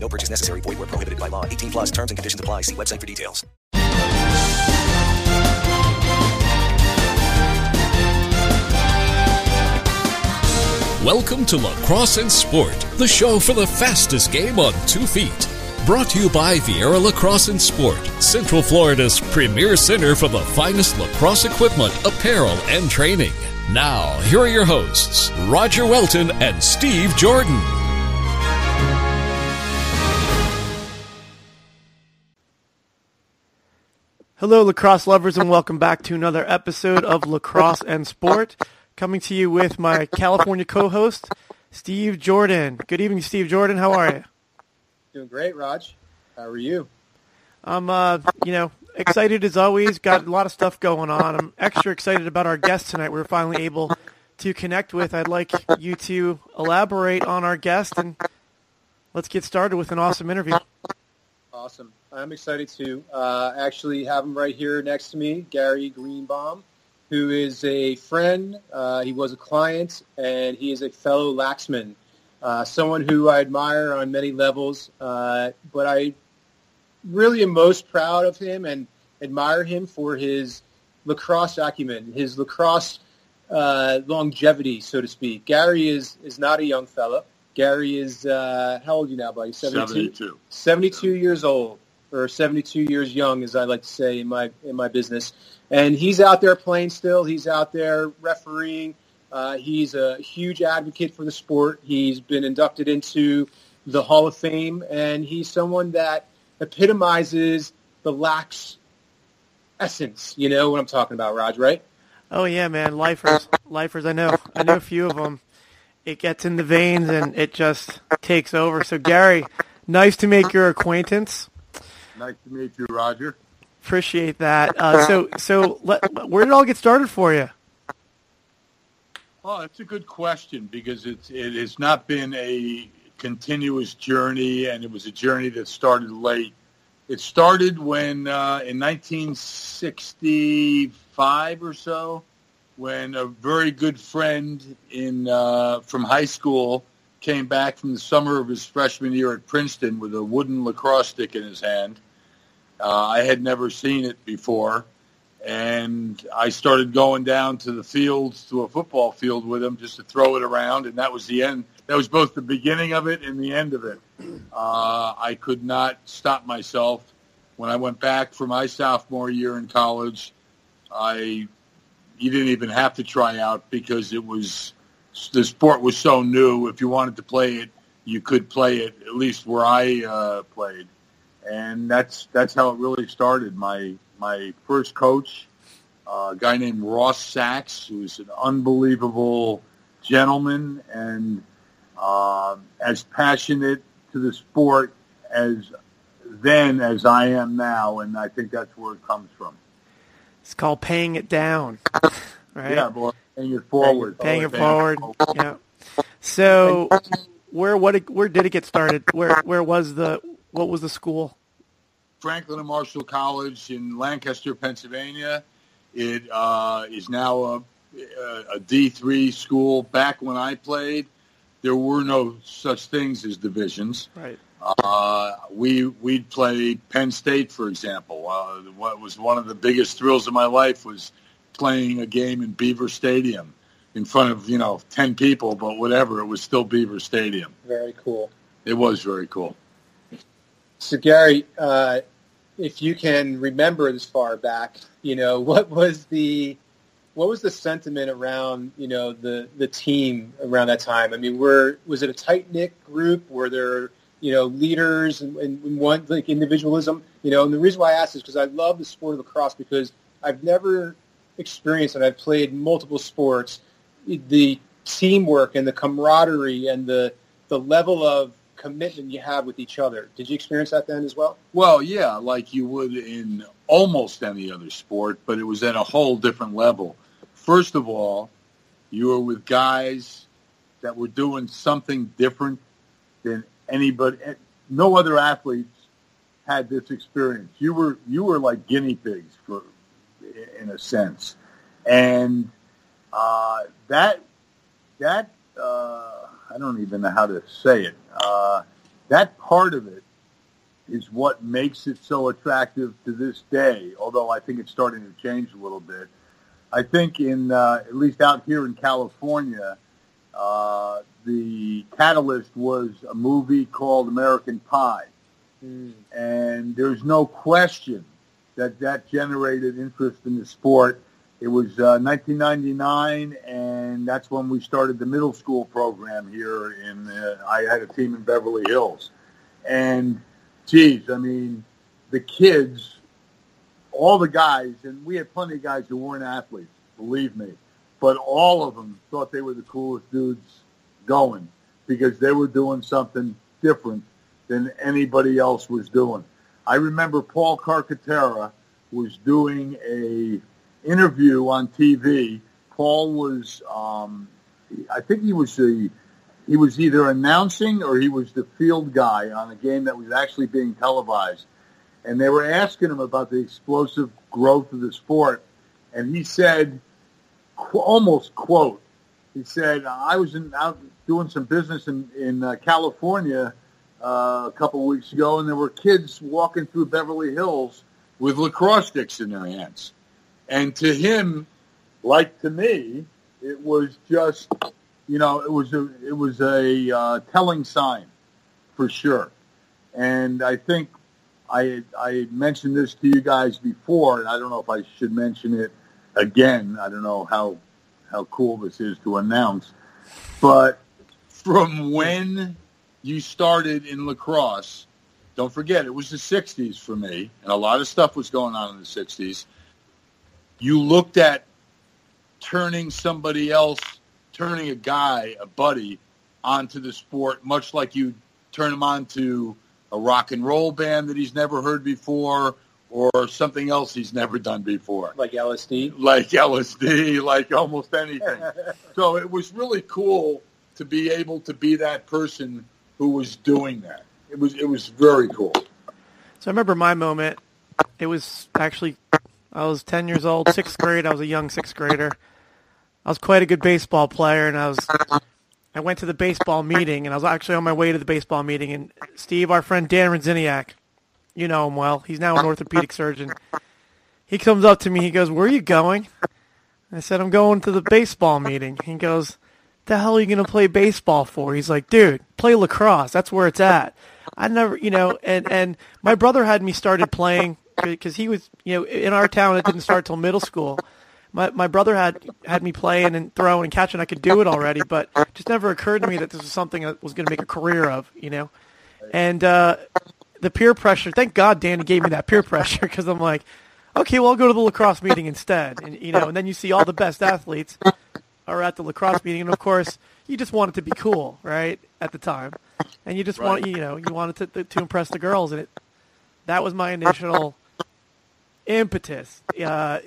No purchase necessary. Void where prohibited by law. 18 plus terms and conditions apply. See website for details. Welcome to Lacrosse and Sport, the show for the fastest game on two feet. Brought to you by Viera Lacrosse and Sport, Central Florida's premier center for the finest lacrosse equipment, apparel, and training. Now, here are your hosts, Roger Welton and Steve Jordan. Hello, lacrosse lovers, and welcome back to another episode of Lacrosse and Sport. Coming to you with my California co-host, Steve Jordan. Good evening, Steve Jordan. How are you? Doing great, Raj. How are you? I'm, uh, you know, excited as always. Got a lot of stuff going on. I'm extra excited about our guest tonight. We're finally able to connect with. I'd like you to elaborate on our guest, and let's get started with an awesome interview. Awesome. I'm excited to uh, actually have him right here next to me, Gary Greenbaum, who is a friend. Uh, he was a client, and he is a fellow Laxman. Uh, someone who I admire on many levels, uh, but I really am most proud of him and admire him for his lacrosse acumen, his lacrosse uh, longevity, so to speak. Gary is, is not a young fella. Gary is, uh, how old are you now, buddy? 72? 72. 72 years old, or 72 years young, as I like to say in my, in my business. And he's out there playing still. He's out there refereeing. Uh, he's a huge advocate for the sport. He's been inducted into the Hall of Fame, and he's someone that epitomizes the lax essence. You know what I'm talking about, Raj, right? Oh yeah, man, lifers, lifers. I know, I know a few of them. It gets in the veins and it just takes over. So Gary, nice to make your acquaintance. Nice to meet you, Roger. Appreciate that. Uh, so, so let, where did it all get started for you? Well, that's a good question because it's it has not been a continuous journey, and it was a journey that started late. It started when uh, in 1965 or so, when a very good friend in uh, from high school came back from the summer of his freshman year at Princeton with a wooden lacrosse stick in his hand. Uh, I had never seen it before, and I started going down to the fields, to a football field with him, just to throw it around, and that was the end. That was both the beginning of it and the end of it. Uh, I could not stop myself. When I went back for my sophomore year in college, I you didn't even have to try out because it was the sport was so new. If you wanted to play it, you could play it. At least where I uh, played, and that's that's how it really started. My my first coach, uh, a guy named Ross Sachs, who was an unbelievable gentleman and uh, as passionate to the sport as then as I am now, and I think that's where it comes from. It's called paying it down, right? Yeah, boy, paying it forward. Paying it forward. Yeah. So, where what where did it get started? Where where was the what was the school? Franklin and Marshall College in Lancaster, Pennsylvania. It uh, is now a, a D3 school. Back when I played, there were no such things as divisions. Right. Uh, we we'd play Penn State, for example. Uh, what was one of the biggest thrills of my life was playing a game in Beaver Stadium in front of you know ten people, but whatever, it was still Beaver Stadium. Very cool. It was very cool. So Gary, uh, if you can remember this far back, you know what was the what was the sentiment around you know the the team around that time? I mean, were was it a tight knit group? Were there you know leaders and, and one like individualism? You know, and the reason why I ask is because I love the sport of lacrosse because I've never experienced and I've played multiple sports the teamwork and the camaraderie and the the level of commitment you have with each other. Did you experience that then as well? Well, yeah, like you would in almost any other sport, but it was at a whole different level. First of all, you were with guys that were doing something different than anybody. No other athletes had this experience. You were you were like guinea pigs for, in a sense, and uh, that that uh, I don't even know how to say it. Uh, that part of it is what makes it so attractive to this day. Although I think it's starting to change a little bit. I think in uh, at least out here in California, uh, the catalyst was a movie called American Pie, mm. and there's no question that that generated interest in the sport. It was uh, 1999, and that's when we started the middle school program here. In uh, I had a team in Beverly Hills, and geez, I mean, the kids, all the guys, and we had plenty of guys who weren't athletes, believe me, but all of them thought they were the coolest dudes going because they were doing something different than anybody else was doing. I remember Paul Carcaterra was doing a interview on TV. Paul was, um, I think he was the, he was either announcing or he was the field guy on a game that was actually being televised. And they were asking him about the explosive growth of the sport. And he said, almost quote, he said, I was in, out doing some business in, in uh, California uh, a couple of weeks ago, and there were kids walking through Beverly Hills with lacrosse sticks in their hands. And to him, like to me, it was just, you know, it was a it was a uh, telling sign, for sure. And I think I I mentioned this to you guys before, and I don't know if I should mention it again. I don't know how how cool this is to announce, but from when you started in lacrosse, don't forget it was the '60s for me, and a lot of stuff was going on in the '60s you looked at turning somebody else, turning a guy, a buddy, onto the sport, much like you turn him onto a rock and roll band that he's never heard before or something else he's never done before. Like LSD? Like LSD, like almost anything. so it was really cool to be able to be that person who was doing that. It was it was very cool. So I remember my moment. It was actually I was 10 years old, sixth grade. I was a young sixth grader. I was quite a good baseball player, and I was. I went to the baseball meeting, and I was actually on my way to the baseball meeting. And Steve, our friend Dan Renziniak, you know him well. He's now an orthopedic surgeon. He comes up to me. He goes, "Where are you going?" I said, "I'm going to the baseball meeting." He goes, "The hell are you going to play baseball for?" He's like, "Dude, play lacrosse. That's where it's at." I never, you know, and and my brother had me started playing because he was, you know, in our town it didn't start till middle school. My my brother had had me playing and throwing and catching. I could do it already, but it just never occurred to me that this was something I was going to make a career of, you know. And uh, the peer pressure. Thank God Danny gave me that peer pressure because I'm like, okay, well I'll go to the lacrosse meeting instead, and you know, and then you see all the best athletes are at the lacrosse meeting, and of course you just want it to be cool, right? At the time, and you just right. want you know you wanted to to impress the girls, and it that was my initial impetus. Uh,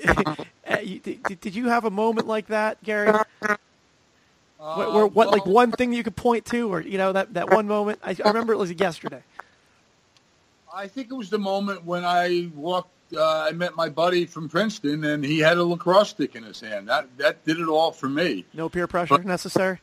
did, did you have a moment like that, Gary? Uh, where, where, what, like one thing you could point to, or you know that, that one moment? I, I remember it was yesterday. I think it was the moment when I walked. Uh, I met my buddy from Princeton, and he had a lacrosse stick in his hand. That that did it all for me. No peer pressure but, necessary.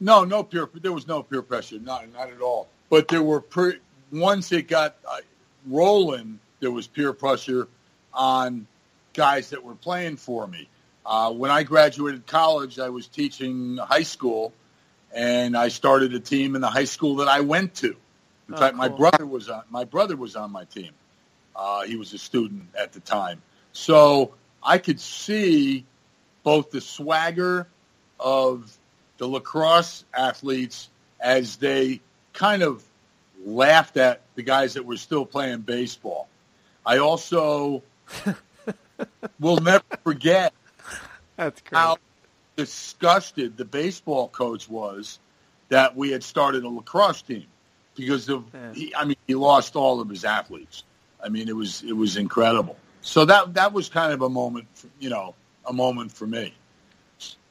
no, no peer. There was no peer pressure. Not not at all. But there were pre, once it got uh, rolling, there was peer pressure on guys that were playing for me. Uh, when I graduated college, I was teaching high school, and I started a team in the high school that I went to. In oh, fact, cool. my brother was on my brother was on my team. Uh, he was a student at the time, so I could see both the swagger of the lacrosse athletes as they kind of laughed at the guys that were still playing baseball. I also will never forget That's great. how disgusted the baseball coach was that we had started a lacrosse team. because of yeah. he, I mean he lost all of his athletes. I mean it was it was incredible. So that that was kind of a moment, for, you know, a moment for me.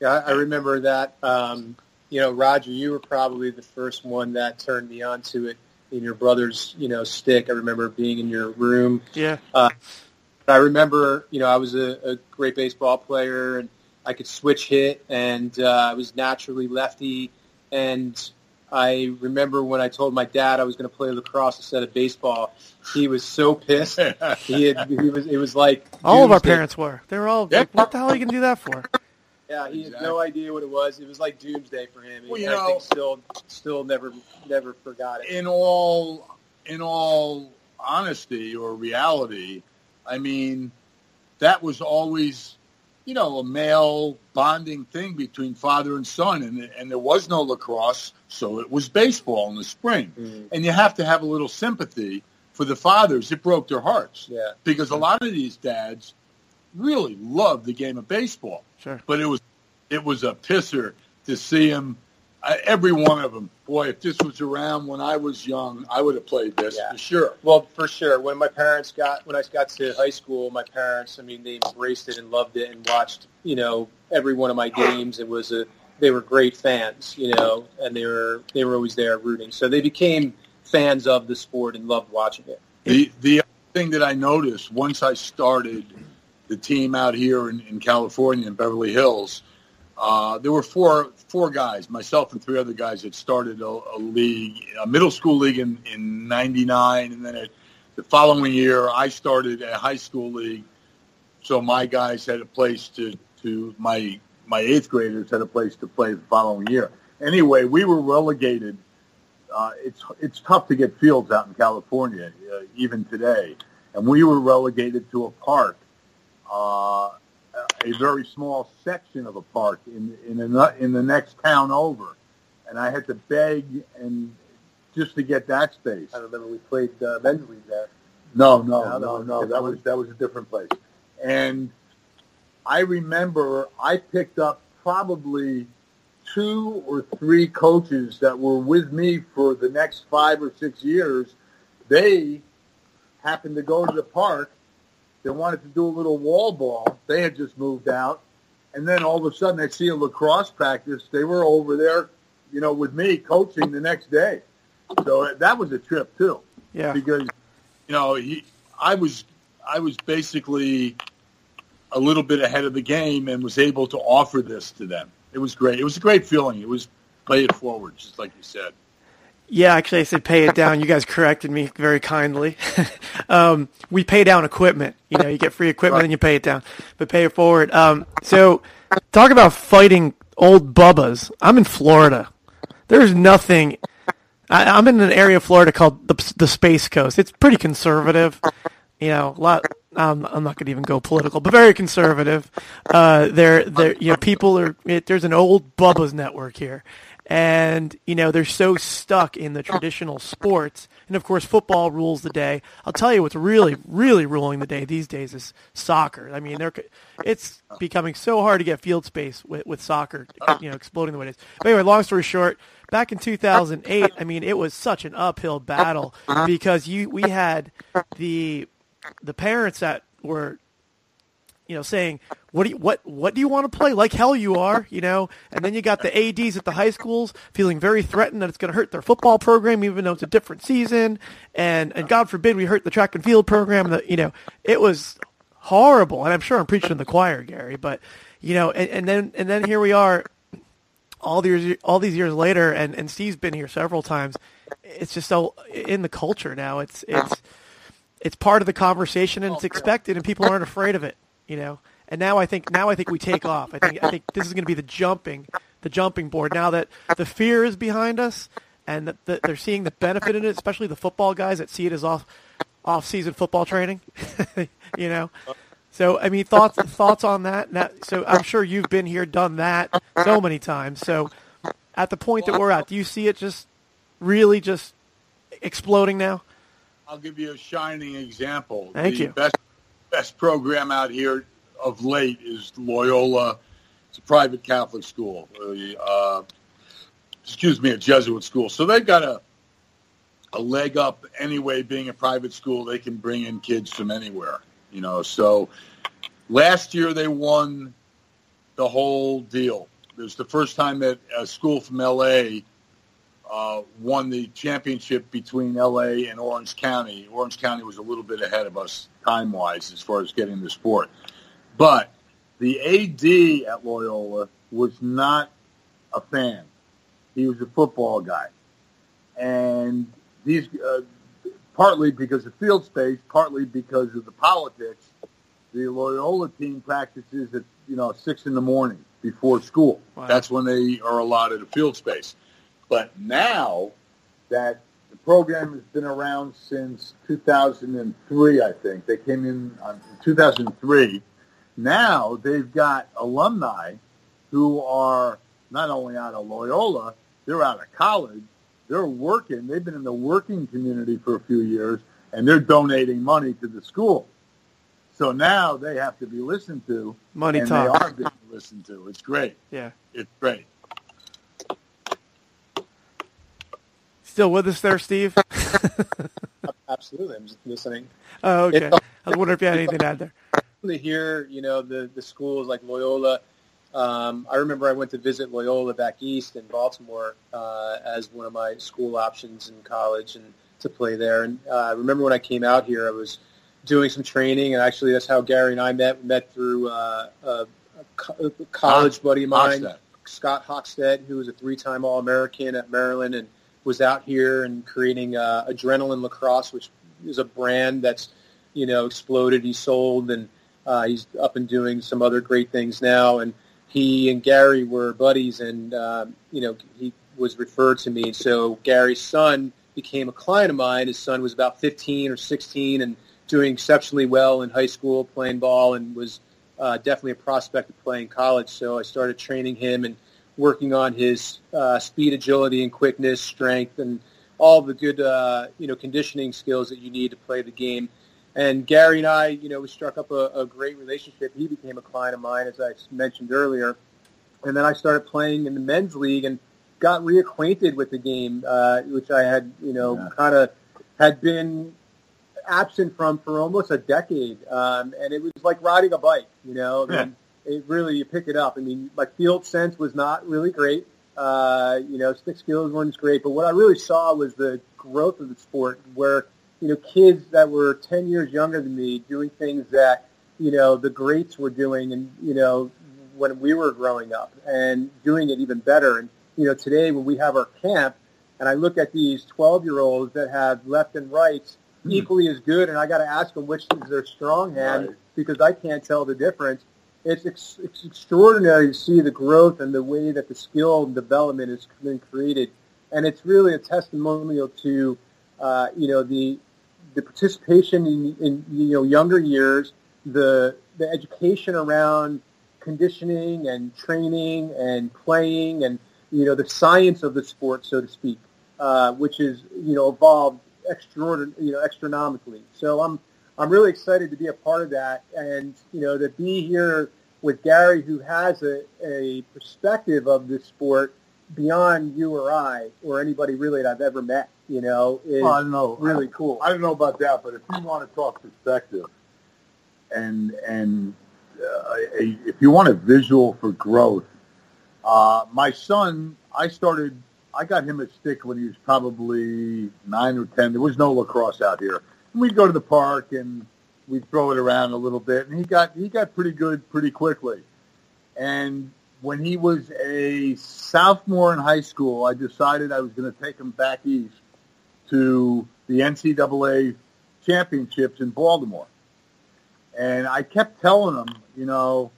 Yeah, I remember that. Um, you know, Roger, you were probably the first one that turned me on to it in your brother's, you know, stick. I remember being in your room. Yeah. Uh, I remember, you know, I was a, a, great baseball player and I could switch hit and uh, I was naturally lefty. And I remember when I told my dad I was going to play lacrosse instead of baseball, he was so pissed. he, had, he was, it was like all of our parents were. They were all like, "What the hell are you going to do that for?" Yeah, he exactly. had no idea what it was. It was like doomsday for him. Well, you I know, still, still never, never forgot it. In all, in all honesty or reality, I mean, that was always, you know, a male bonding thing between father and son, and and there was no lacrosse, so it was baseball in the spring, mm-hmm. and you have to have a little sympathy for the fathers. It broke their hearts, yeah, because a lot of these dads really loved the game of baseball. Sure. But it was it was a pisser to see him. I, every one of them. Boy, if this was around when I was young, I would have played this yeah. for sure. Well, for sure. When my parents got when I got to high school, my parents, I mean, they embraced it and loved it and watched, you know, every one of my games. It was a they were great fans, you know, and they were they were always there rooting. So they became fans of the sport and loved watching it. The the thing that I noticed once I started the team out here in, in California in Beverly Hills, uh, there were four four guys, myself and three other guys that started a, a league, a middle school league in in '99, and then it, the following year I started a high school league. So my guys had a place to to my my eighth graders had a place to play the following year. Anyway, we were relegated. Uh, it's it's tough to get fields out in California uh, even today, and we were relegated to a park uh, a very small section of a park in in the, in the next town over, and I had to beg and just to get that space. I remember we played uh, men's league there. No, no, no, no. That was that was a different place, and I remember I picked up probably two or three coaches that were with me for the next five or six years. They happened to go to the park they wanted to do a little wall ball. They had just moved out. And then all of a sudden they see a lacrosse practice. They were over there, you know, with me coaching the next day. So that was a trip too. Yeah. Because, you know, he, I was, I was basically a little bit ahead of the game and was able to offer this to them. It was great. It was a great feeling. It was play it forward, just like you said. Yeah, actually, I said pay it down. You guys corrected me very kindly. um, we pay down equipment. You know, you get free equipment and you pay it down, but pay it forward. Um, so, talk about fighting old bubbas. I'm in Florida. There's nothing. I, am in an area of Florida called the, the Space Coast. It's pretty conservative. You know, a lot. Um, I'm not going to even go political, but very conservative. Uh, there, there, you know, people are. It, there's an old Bubba's network here, and you know they're so stuck in the traditional sports. And of course football rules the day. I'll tell you what's really really ruling the day these days is soccer. I mean they're it's becoming so hard to get field space with, with soccer you know exploding the way it is. But anyway long story short back in 2008 i mean it was such an uphill battle uh-huh. because you we had the the parents that were you know, saying, "What do you, what what do you want to play? Like hell you are," you know. And then you got the ads at the high schools feeling very threatened that it's going to hurt their football program, even though it's a different season. And and God forbid we hurt the track and field program. That you know, it was horrible. And I'm sure I'm preaching to the choir, Gary. But you know, and, and then and then here we are, all these all these years later, and and Steve's been here several times. It's just so in the culture now. It's it's it's part of the conversation and it's oh, expected, and people aren't afraid of it you know. And now I think now I think we take off. I think I think this is going to be the jumping the jumping board. Now that the fear is behind us, and that the, they're seeing the benefit in it, especially the football guys that see it as off off season football training. you know. So I mean, thoughts thoughts on that? that? So I'm sure you've been here, done that so many times. So at the point that we're at, do you see it just really just exploding now? I'll give you a shining example. Thank the you. Best best program out here of late is Loyola. It's a private Catholic school. Uh, excuse me, a Jesuit school. So they've got a a leg up anyway. Being a private school, they can bring in kids from anywhere. You know, so last year they won the whole deal. It was the first time that a school from LA uh, won the championship between LA and Orange County. Orange County was a little bit ahead of us time wise as far as getting the sport, but the AD at Loyola was not a fan. He was a football guy, and these uh, partly because of field space, partly because of the politics. The Loyola team practices at you know six in the morning before school. Wow. That's when they are allotted a field space. But now that the program has been around since 2003, I think they came in in 2003. Now they've got alumni who are not only out of Loyola, they're out of college. They're working. They've been in the working community for a few years, and they're donating money to the school. So now they have to be listened to. Money and talk. They are being listened to. It's great. Yeah. It's great. Still with us there, Steve? Absolutely. I'm just listening. Oh, okay. I was wondering if you had anything to add there. To hear, you know, the, the schools like Loyola. Um, I remember I went to visit Loyola back east in Baltimore uh, as one of my school options in college and to play there. And uh, I remember when I came out here, I was doing some training, and actually that's how Gary and I met. We met through uh, a, a, college buddy of mine, Hochstadt. Scott Hochstadt, who was a three-time All-American at Maryland and was out here and creating uh, Adrenaline Lacrosse, which is a brand that's you know exploded. He sold and uh, he's up and doing some other great things now. And he and Gary were buddies, and um, you know he was referred to me. So Gary's son became a client of mine. His son was about 15 or 16 and doing exceptionally well in high school, playing ball, and was uh, definitely a prospect of playing college. So I started training him and working on his uh, speed, agility, and quickness, strength, and all the good uh, you know conditioning skills that you need to play the game. And Gary and I, you know, we struck up a, a great relationship. He became a client of mine, as I mentioned earlier. And then I started playing in the men's league and got reacquainted with the game, uh, which I had, you know, yeah. kind of had been absent from for almost a decade. Um, and it was like riding a bike, you know. Yeah. And it really, you pick it up. I mean, my field sense was not really great. Uh, you know, stick skills weren't great. But what I really saw was the growth of the sport where, you know, kids that were 10 years younger than me doing things that, you know, the greats were doing and, you know, when we were growing up and doing it even better. And, you know, today when we have our camp and I look at these 12-year-olds that have left and rights mm. equally as good, and I got to ask them which is their strong hand right. because I can't tell the difference. It's, ex- it's extraordinary to see the growth and the way that the skill and development has been created, and it's really a testimonial to uh, you know the the participation in, in you know younger years, the the education around conditioning and training and playing and you know the science of the sport, so to speak, uh, which is you know evolved extraordinary, you know, astronomically. So I'm I'm really excited to be a part of that, and you know, to be here with Gary, who has a, a perspective of this sport beyond you or I or anybody really that I've ever met. You know, is well, I don't know. really cool. I don't know about that, but if you want to talk perspective, and and uh, if you want a visual for growth, uh, my son, I started I got him a stick when he was probably nine or ten. There was no lacrosse out here. We'd go to the park and we'd throw it around a little bit, and he got he got pretty good pretty quickly. And when he was a sophomore in high school, I decided I was going to take him back east to the NCAA championships in Baltimore. And I kept telling him, you know,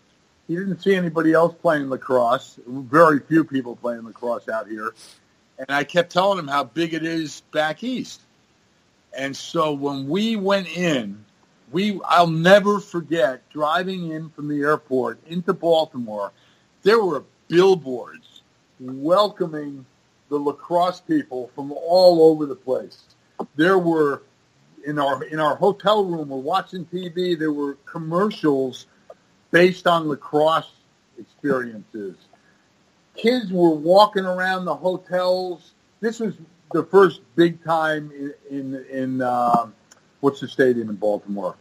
he didn't see anybody else playing lacrosse. Very few people playing lacrosse out here. And I kept telling him how big it is back east. And so when we went in, we I'll never forget driving in from the airport into Baltimore. There were billboards welcoming the lacrosse people from all over the place. There were in our in our hotel room, we're watching TV. There were commercials based on lacrosse experiences kids were walking around the hotels. This was the first big time in in, in um, what's the stadium in Baltimore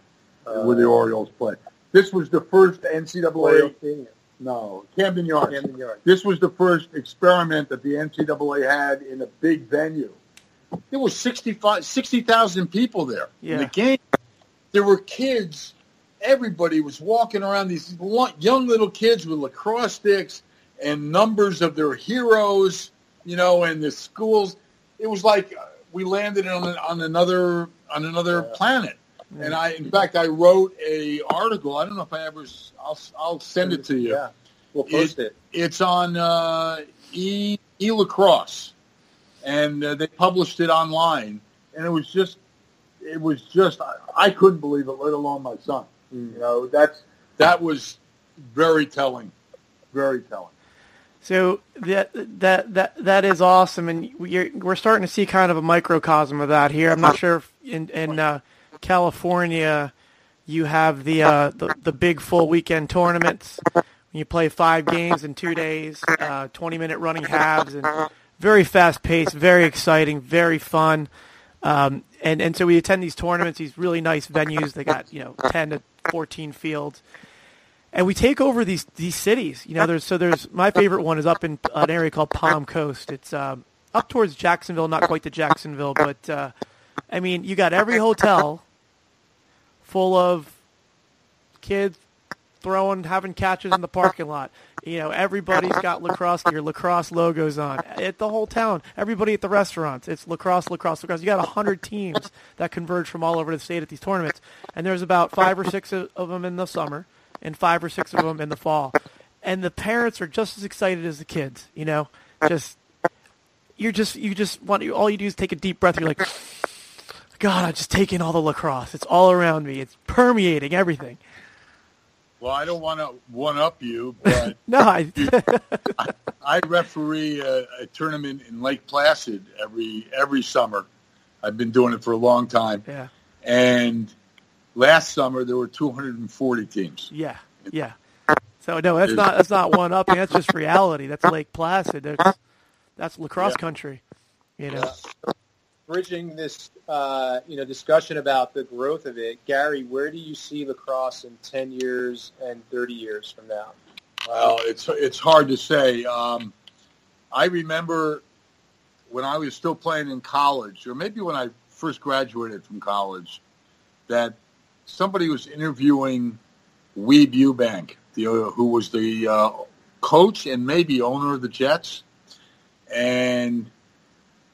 uh, where the Orioles play. This was the first NCAA. No, Camden Yards. Camden Yards. This was the first experiment that the NCAA had in a big venue. There was 65 60,000 people there in the game. There were kids. Everybody was walking around. These young little kids with lacrosse sticks and numbers of their heroes, you know, and the schools. It was like uh, we landed on on another on another planet. And I, in fact, I wrote a article. I don't know if I ever. I'll I'll send it to you. Yeah, we'll post it. It's on uh, e e lacrosse, and uh, they published it online, and it was just, it was just, I, I couldn't believe it, let alone my son. Mm. You know, that's that was very telling, very telling. So that that that that is awesome, and we're we're starting to see kind of a microcosm of that here. I'm not sure if in in uh, California you have the, uh, the the big full weekend tournaments. You play five games in two days, uh, 20 minute running halves, and very fast paced, very exciting, very fun. Um, and and so we attend these tournaments, these really nice venues. They got you know 10 to 14 fields and we take over these these cities. You know, there's so there's my favorite one is up in an area called Palm Coast. It's um, up towards Jacksonville, not quite to Jacksonville, but uh, I mean, you got every hotel full of kids throwing, having catches in the parking lot. You know, everybody's got lacrosse gear, lacrosse logos on. At the whole town, everybody at the restaurants, it's lacrosse, lacrosse, lacrosse. You got a hundred teams that converge from all over the state at these tournaments, and there's about five or six of of them in the summer, and five or six of them in the fall. And the parents are just as excited as the kids. You know, just you're just you just want all you do is take a deep breath. You're like, God, I'm just taking all the lacrosse. It's all around me. It's permeating everything. Well, I don't want to one up you, but No, I, I referee a, a tournament in Lake Placid every every summer. I've been doing it for a long time, yeah, and last summer there were 240 teams. yeah, yeah. So no, that's not that's not one up. That's just reality. That's Lake Placid. That's that's lacrosse Yeah. country. You know. Bridging this, uh, you know, discussion about the growth of it, Gary, where do you see lacrosse in ten years and thirty years from now? Well, it's it's hard to say. Um, I remember when I was still playing in college, or maybe when I first graduated from college, that somebody was interviewing Weeb Eubank, the, uh, who was the uh, coach and maybe owner of the Jets, and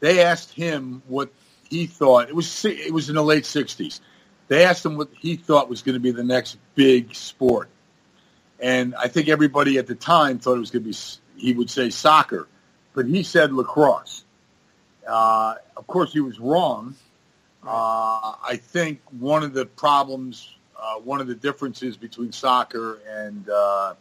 they asked him what he thought. It was it was in the late '60s. They asked him what he thought was going to be the next big sport and I think everybody at the time thought it was going to be. He would say soccer, but he said lacrosse. Uh, of course, he was wrong. Uh, I think one of the problems, uh, one of the differences between soccer and uh,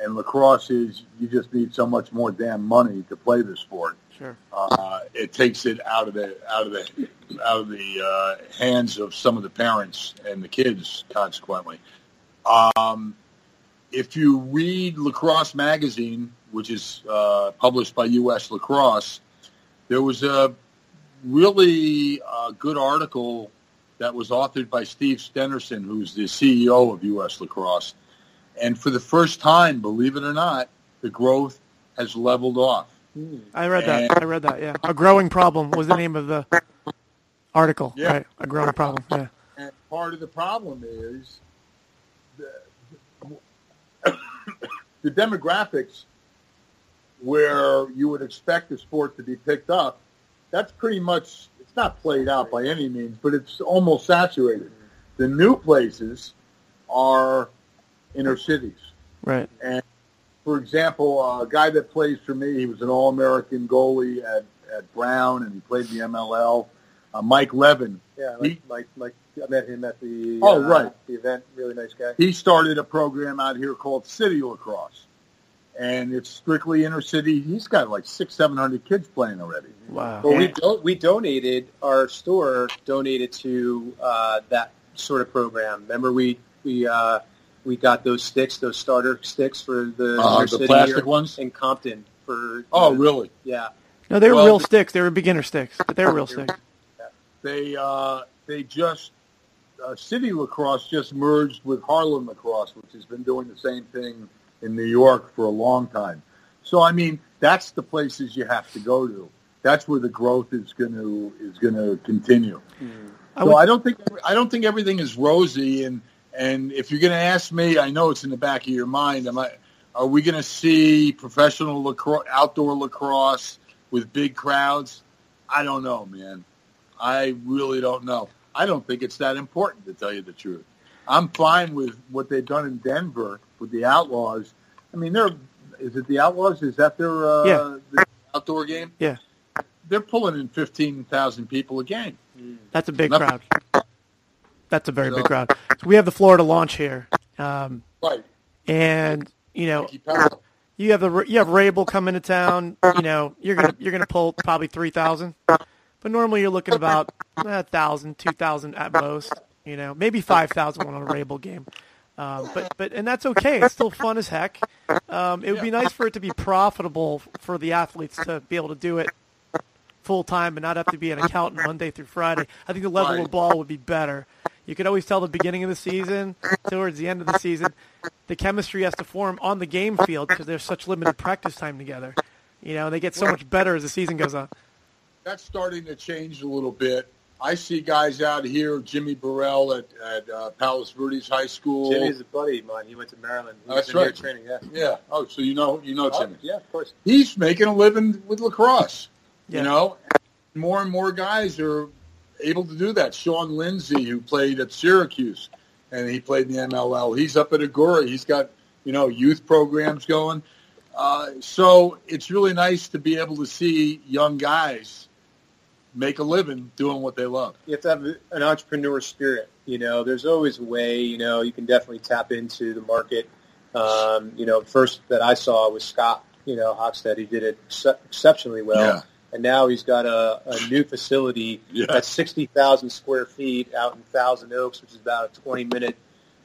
and lacrosse is you just need so much more damn money to play the sport. Sure. Uh, it takes it out of the out of the out of the uh, hands of some of the parents and the kids. Consequently, um, if you read Lacrosse Magazine, which is uh, published by U.S. Lacrosse, there was a really uh, good article that was authored by Steve Stenersen, who's the CEO of U.S. Lacrosse. And for the first time, believe it or not, the growth has leveled off. I read that. I read that. Yeah, a growing problem was the name of the article. Yeah. Right, a growing problem. Yeah. And part of the problem is the, the demographics where you would expect the sport to be picked up. That's pretty much, it's not played out by any means, but it's almost saturated. The new places are inner cities. Right. And for example, a guy that plays for me, he was an All-American goalie at, at Brown, and he played the MLL. Uh, Mike Levin, Yeah, He- like, like, like I met him at the Oh, uh, right. the event. Really nice guy. he started a program out here called City Lacrosse, and it's strictly inner city. He's got like six, seven hundred kids playing already. Wow. Well, we do- we donated our store donated to uh, that sort of program. Remember, we we uh, we got those sticks, those starter sticks for the Uh, inner the city plastic ones? in Compton for. Oh, uh, really? Yeah. No, they were Well, real the- sticks. They were beginner sticks, but they were real sticks. They uh, they just uh, City Lacrosse just merged with Harlem Lacrosse, which has been doing the same thing in New York for a long time. So I mean, that's the places you have to go to. That's where the growth is going to is going to continue. Mm. I so would- I don't think I don't think everything is rosy. And and if you're going to ask me, I know it's in the back of your mind. Am I? Are we going to see professional lacrosse, outdoor lacrosse with big crowds? I don't know, man. I really don't know. I don't think it's that important to tell you the truth. I'm fine with what they've done in Denver with the Outlaws. I mean, they're is it the Outlaws? Is that their uh, Yeah. the outdoor game? Yeah. They're pulling in fifteen thousand people a game. That's a big Nothing. crowd. That's a very big crowd. So we have the Florida launch here, um, Right. and you know you have the you have Rabil coming to town. You know you're gonna you're gonna pull probably three thousand, but normally you're looking about a thousand, two thousand at most. You know maybe five thousand on a Rabil game. Um, but but and that's okay. It's still fun as heck. Um, it would be nice for it to be profitable for the athletes to be able to do it full time and not have to be an accountant Monday through Friday. I think the level Right. of ball would be better. You could always tell the beginning of the season towards the end of the season, the chemistry has to form on the game field because there's such limited practice time together. You know, they get so much better as the season goes on. That's starting to change a little bit. I see guys out here, Jimmy Burrell at, at uh, Palos Verdes High School. Jimmy's a buddy of mine. He went to Maryland. He That's was in here right. training. Yeah. yeah. Oh, so you know you know Oh, Jimmy. yeah, of course. He's making a living with lacrosse. Yeah. You know, more and more guys are able to do that. Sean Lindsay, who played at Syracuse, and he played in the MLL. He's up at Agoura. He's got you know youth programs going. Uh, so it's really nice to be able to see young guys make a living doing what they love. You have to have an entrepreneur spirit. You know, there's always a way. You know, you can definitely tap into the market. Um, you know, first that I saw was Scott. You know, Hochstadt. He did it ex- exceptionally well. Yeah. And now he's got a, a new facility Yeah. that's 60,000 square feet out in Thousand Oaks, which is about a 20 minute,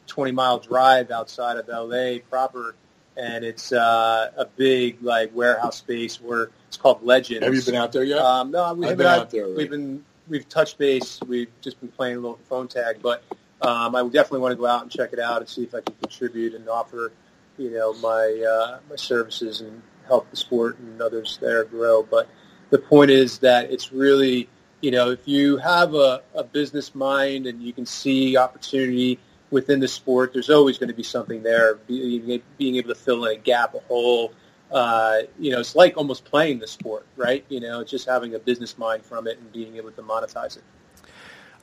20 mile drive outside of LA proper. And it's uh, a big like warehouse space where it's called Legends. Have you been out there yet? Um, no, we I've have been out there already. We've been we've touched base. We've just been playing a little phone tag, but um, I would definitely want to go out and check it out and see if I can contribute and offer, you know, my uh, my services and help the sport and others there grow. But the point is that it's really, you know, if you have a, a business mind and you can see opportunity within the sport, there's always going to be something there. Being, being able to fill in a gap, a hole, uh, you know, it's like almost playing the sport, right? You know, just having a business mind from it and being able to monetize it.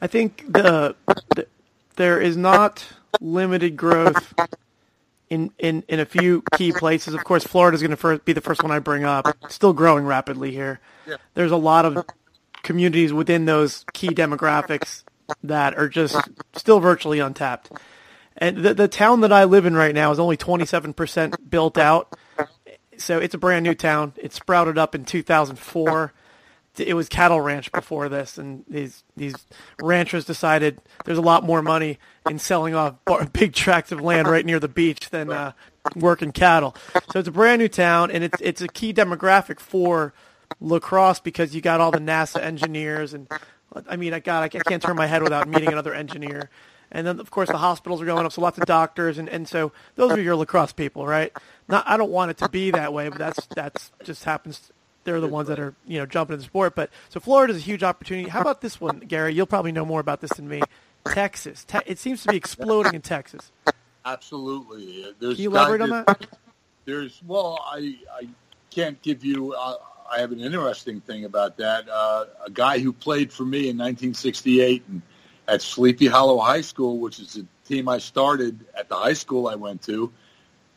I think the, the there is not limited growth in, in, in a few key places. Of course, Florida is going to first, be the first one I bring up. Still growing rapidly here. Yeah. There's a lot of communities within those key demographics that are just still virtually untapped. And the, the town that I live in right now is only 27% built out. So it's a brand new town. It sprouted up in 2004 it was cattle ranch before this, and these these ranchers decided there's a lot more money in selling off big tracts of land right near the beach than uh, working cattle. So it's a brand new town, and it's it's a key demographic for lacrosse because you got all the NASA engineers, and I mean, I got I can't turn my head without meeting another engineer. And then, of course, the hospitals are going up, so lots of doctors, and, and so those are your lacrosse people, right? Not, I don't want it to be that way, but that's that's just happens they're the ones that are you know jumping in the sport. But so Florida is a huge opportunity. How about this one, Gary? You'll probably know more about this than me. Texas. Te- it seems to be exploding in Texas. Absolutely. There's Can you elaborate on that? There's well, I I can't give you. Uh, I have an interesting thing about that. Uh, a guy who played for me in 1968 and at Sleepy Hollow High School, which is the team I started at the high school I went to.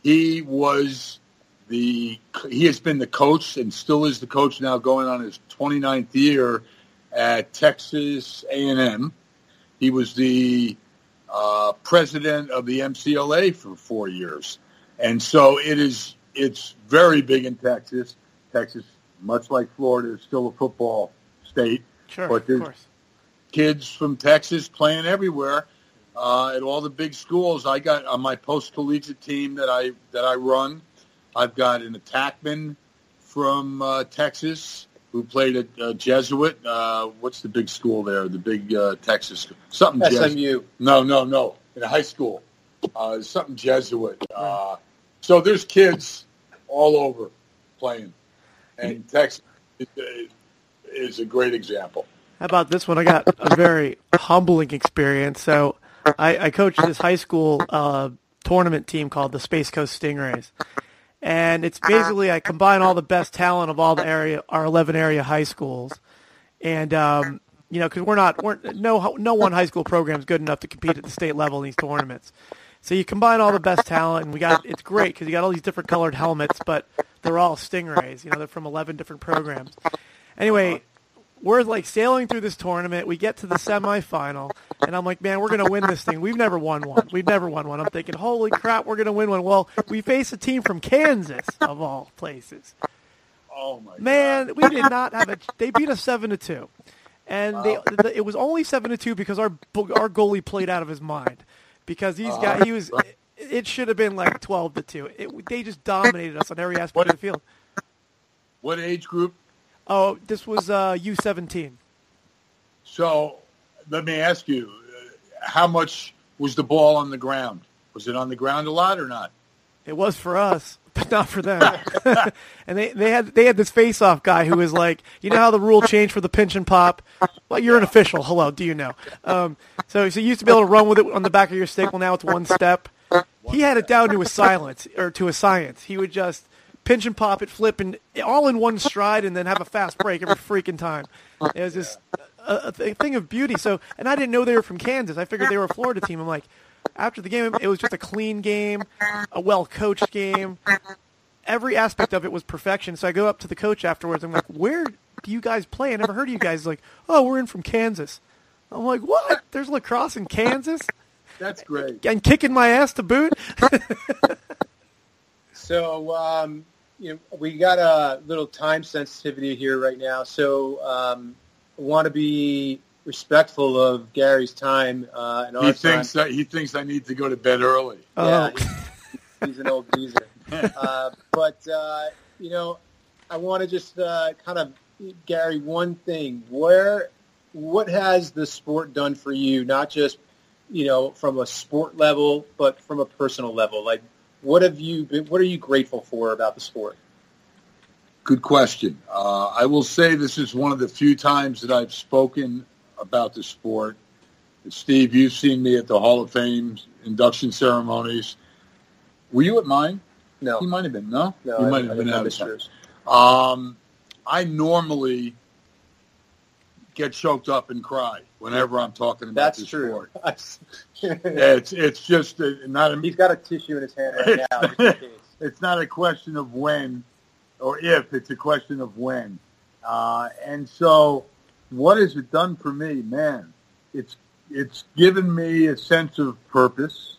He was the he has been the coach and still is the coach now, going on his 29th year at Texas A&M. He was the uh, president of the MCLA for four years. And so it is. It's very big in Texas. Texas, much like Florida, is still a football state. Sure, But of there's- course. Kids from Texas playing everywhere uh, at all the big schools. I got on my post collegiate team that I that I run. I've got an attackman from uh, Texas. who played at uh, Jesuit. Uh, what's the big school there? The big uh, Texas school. Something Jesuit. SMU. No, no, no. In a high school, uh, something Jesuit. Uh, so there's kids all over playing, and Texas is, a great example. How about this one? I got a very humbling experience. So I, I coached this high school uh, tournament team called the Space Coast Stingrays. And it's basically I combine all the best talent of all the area, our 11 area high schools, and um, you know, because we're not, we're no no one high school program is good enough to compete at the state level in these tournaments. So you combine all the best talent, and we got it's great because you got all these different colored helmets, but they're all Stingrays. You know, they're from 11 different programs. Anyway, we're like sailing through this tournament. We get to the semifinal, and I'm like, man, we're gonna win this thing. We've never won one. We've never won one. I'm thinking, holy crap, we're gonna win one. Well, we face a team from Kansas, of all places. Oh my Man, God. we did not have a. They beat us seven to two, and they the, it was only seven to two because our our goalie played out of his mind because these uh, guys he was. It should have been like twelve to two. It, they just dominated us on every aspect of the field. What age group? Oh, this was uh, U seventeen. So let me ask you, how much was the ball on the ground? Was it on the ground a lot or not? It was for us, but not for them. and they, they had they had this face off guy who was like, you know how the rule changed for the pinch and pop? Well, you're an official. Hello, do you know? Um, so so you used to be able to run with it on the back of your stick. Well, now it's one step. He had it down to a silence or to a science. He would just pinch and pop it, flip, and all in one stride, and then have a fast break every freaking time. It was just a, a th- thing of beauty. So, and I didn't know they were from Kansas. I figured they were a Florida team. I'm like, after the game, it was just a clean game, a well coached game. Every aspect of it was perfection. So I go up to the coach afterwards. I'm like, where do you guys play? I never heard of you guys. He's like, oh, we're in from Kansas. I'm like, what? There's lacrosse in Kansas? That's great. And kicking my ass to boot? So, um, you know, we got a little time sensitivity here right now. So, um, I want to be respectful of Gary's time uh, and our He time. thinks that he thinks I need to go to bed early. Yeah, Oh. he's, he's an old geezer. uh, but uh, you know, I want to just uh, kind of Gary one thing. Where, what has the sport done for you? Not just you know from a sport level, but from a personal level. Like, what have you? Been, what are you grateful for about the sport? Good question. Uh, I will say this is one of the few times that I've spoken about the sport. Steve, you've seen me at the Hall of Fame induction ceremonies. Were you at mine? No, You might have been. No, no, you I, might I have been didn't out of. Um, I normally get choked up and cry whenever I'm talking about That's this true. sport. It's it's just a, not a He's got a tissue in his hand right now. just it's not a question of when or if, it's a question of when. Uh, and so what has it done for me? Man, it's, it's given me a sense of purpose.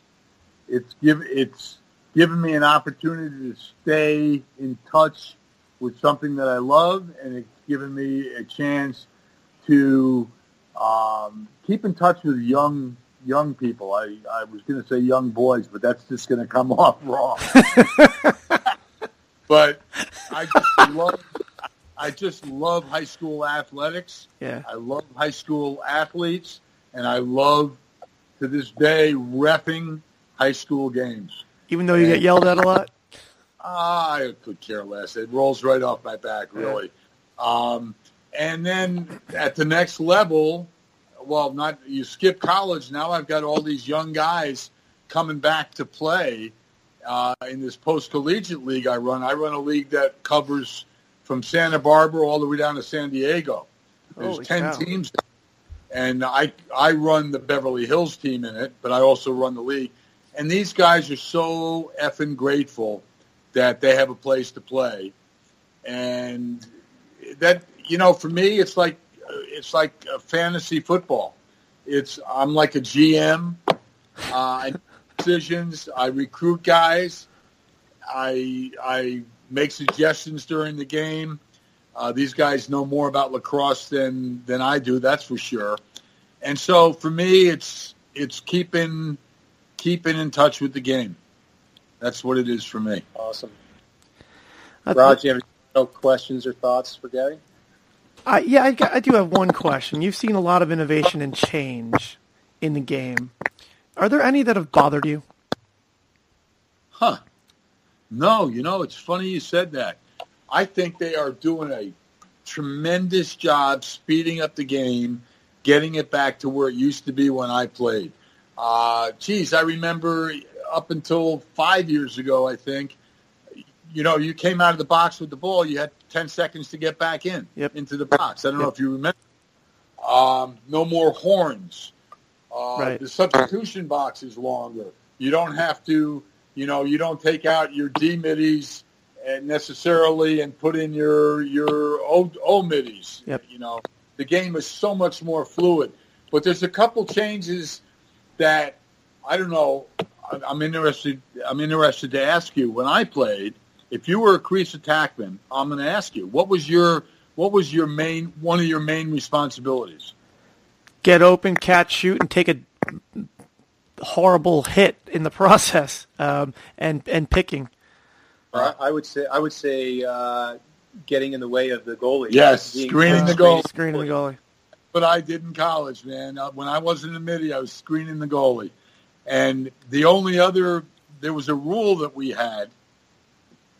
It's give, it's given me an opportunity to stay in touch with something that I love and it's given me a chance to, um, keep in touch with young, young people. I, I was going to say young boys, but that's just going to come off wrong. but I just love I just love high school athletics. Yeah. I love high school athletes, and I love to this day refing high school games. Even though you get yelled at a lot? I could care less. It rolls right off my back, really. Um, and then at the next level, well, not you skip college. Now I've got all these young guys coming back to play uh, in this post-collegiate league I run. I run a league that covers from Santa Barbara all the way down to San Diego. There's Holy 10 cow. teams. And I, I run the Beverly Hills team in it, but I also run the league. And these guys are so effing grateful that they have a place to play. And that, you know, for me, it's like, it's like a fantasy football. It's, I'm like a GM. Uh, I make decisions. I recruit guys. I, I make suggestions during the game. Uh, these guys know more about lacrosse than than I do. That's for sure. And so for me, it's it's keeping keeping in touch with the game. That's what it is for me. Awesome. That's- Raj, you have any questions or thoughts for Gary? Uh, yeah, I, I do have one question. You've seen a lot of innovation and change in the game. Are there any that have bothered you? Huh. No, you know, it's funny you said that. I think they are doing a tremendous job speeding up the game, getting it back to where it used to be when I played. Uh, geez, I remember up until five years ago, I think, you know, you came out of the box with the ball, you had 10 seconds to get back in, Yep. into the box. I don't know if you remember. Um, no more horns. Uh, Right. The substitution box is longer. You don't have to, you know, you don't take out your D middies necessarily and put in your your O, o middies. Yep. You know, the game is so much more fluid. But there's a couple changes that I don't know. I'm interested. I'm interested to ask you. When I played, if you were a crease attackman, I'm going to ask you what was your what was your main one of your main responsibilities? Get open, catch, shoot, and take a horrible hit in the process, um, and and picking. I, I would say I would say uh, getting in the way of the goalie. Yes, Being- screening the uh, goal. Screening the goalie. What I did in college, man. Uh, When I was in the middie, I was screening the goalie, and the only other there was a rule that we had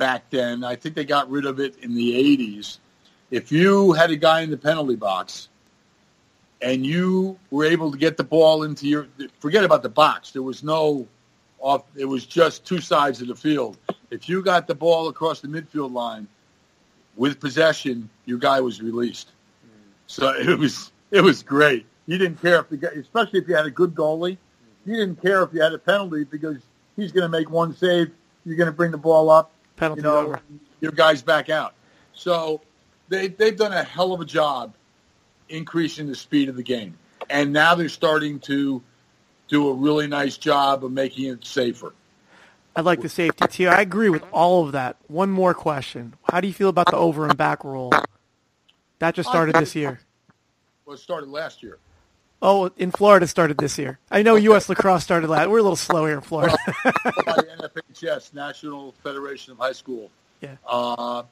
back then. I think they got rid of it in the '80s. If you had a guy in the penalty box and you were able to get the ball into your forget about the box. There was no off. It was just two sides of the field. If you got the ball across the midfield line with possession, your guy was released. So it was it was great. You didn't care if the guy, especially if you had a good goalie, you didn't care if you had a penalty because he's going to make one save. You're going to bring the ball up. Penalty You know, over. your guys back out. So they they've done a hell of a job increasing the speed of the game, and now they're starting to do a really nice job of making it safer. I like the safety too. I agree with all of that. One more question: How do you feel about the over and back rule? That just started this year. Well, it started last year. Oh, in Florida started this year. I know U.S. lacrosse started last. We're a little slow here in Florida. by NFHS, National Federation of High School. Yeah. Uh,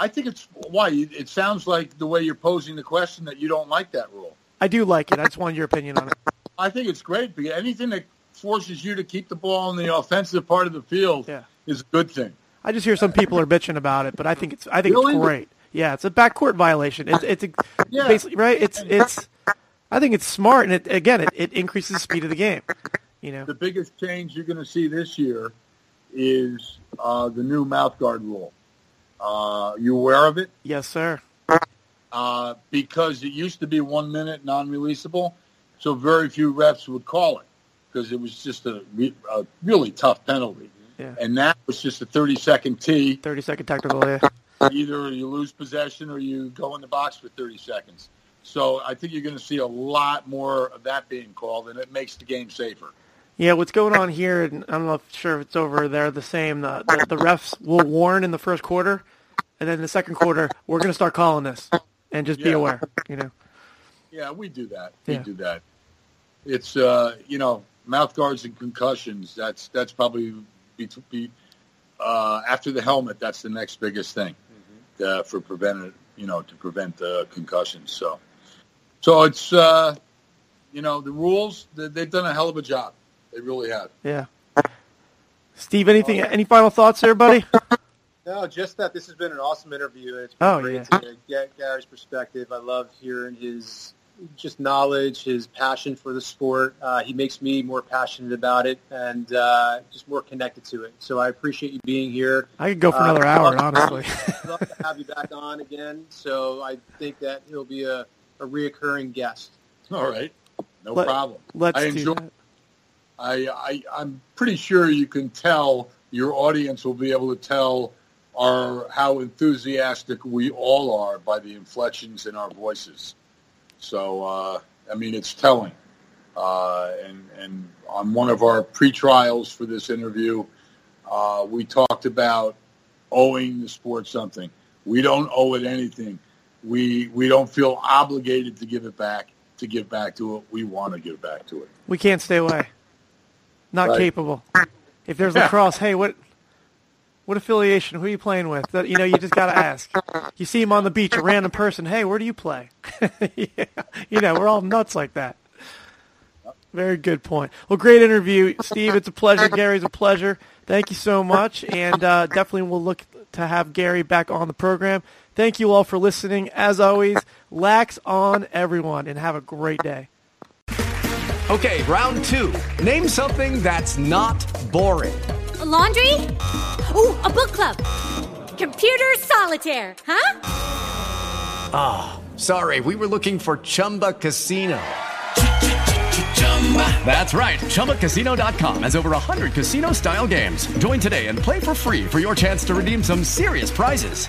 I think it's why it sounds like the way you're posing the question that you don't like that rule. I do like it. I just wanted your opinion on it. I think it's great because anything that forces you to keep the ball in the offensive part of the field Yeah. is a good thing. I just hear some people are bitching about it, but I think it's I think Really? it's great. Yeah, it's a backcourt violation. It's it's a, Yeah. basically right. It's it's. I think it's smart, and it again it, it increases the speed of the game. You know. The biggest change you're going to see this year is uh, the new mouth guard rule. Uh, you aware of it? Yes, sir. uh, because it used to be one minute non-releasable, so very few refs would call it because it was just a, re- a really tough penalty. Yeah. And now it's just a 30-second T. Thirty second technical. Yeah. Either you lose possession or you go in the box for 30 seconds. So I think you're going to see a lot more of that being called, and it makes the game safer. Yeah, what's going on here, and I'm not sure if it's over there the same. The, the the refs will warn in the first quarter, and then the second quarter we're going to start calling this, and just be aware. You know. Yeah, we do that. We Yeah. do that. It's uh, you know mouth guards and concussions. That's that's probably be, be uh, after the helmet. That's the next biggest thing uh, for preventing you know to prevent uh, concussions. So so it's uh, you know the rules. they- They've done a hell of a job. They really have. Yeah. Steve, anything? Any final thoughts there, buddy? No, just that this has been an awesome interview, and it's been Oh, great yeah. to get Gary's perspective. I love hearing his just knowledge, his passion for the sport. Uh, he makes me more passionate about it and uh, just more connected to it. So I appreciate you being here. I could go for Uh, another hour, honestly. I'd love to have you back on again. So I think that he'll be a, a reoccurring guest. All right, no Let- problem. Let's I do enjoy. that. I, I I'm pretty sure you can tell your audience will be able to tell our how enthusiastic we all are by the inflections in our voices. So uh, I mean, it's telling. Uh, and and on one of our pre-trials for this interview, uh, we talked about owing the sport something. We don't owe it anything. We we don't feel obligated to give it back. To give back to it, we want to give back to it. We can't stay away. Not Right. capable. If there's Yeah. lacrosse, hey, what? What affiliation? Who are you playing with? That you know, you just got to ask. You see him on the beach, a random person. Hey, where do you play? yeah. You know, we're all nuts like that. Very good point. Well, great interview, Steve. It's a pleasure. Gary's a pleasure. Thank you so much, and uh, definitely we'll look to have Gary back on the program. Thank you all for listening. As always, lax on everyone, and have a great day. Okay, round two. Name something that's not boring. A laundry? Ooh, a book club. Computer solitaire, huh? Ah, oh, sorry. We were looking for Chumba Casino. That's right. ChumbaCasino.com has over 100 casino style games. Join today and play for free for your chance to redeem some serious prizes.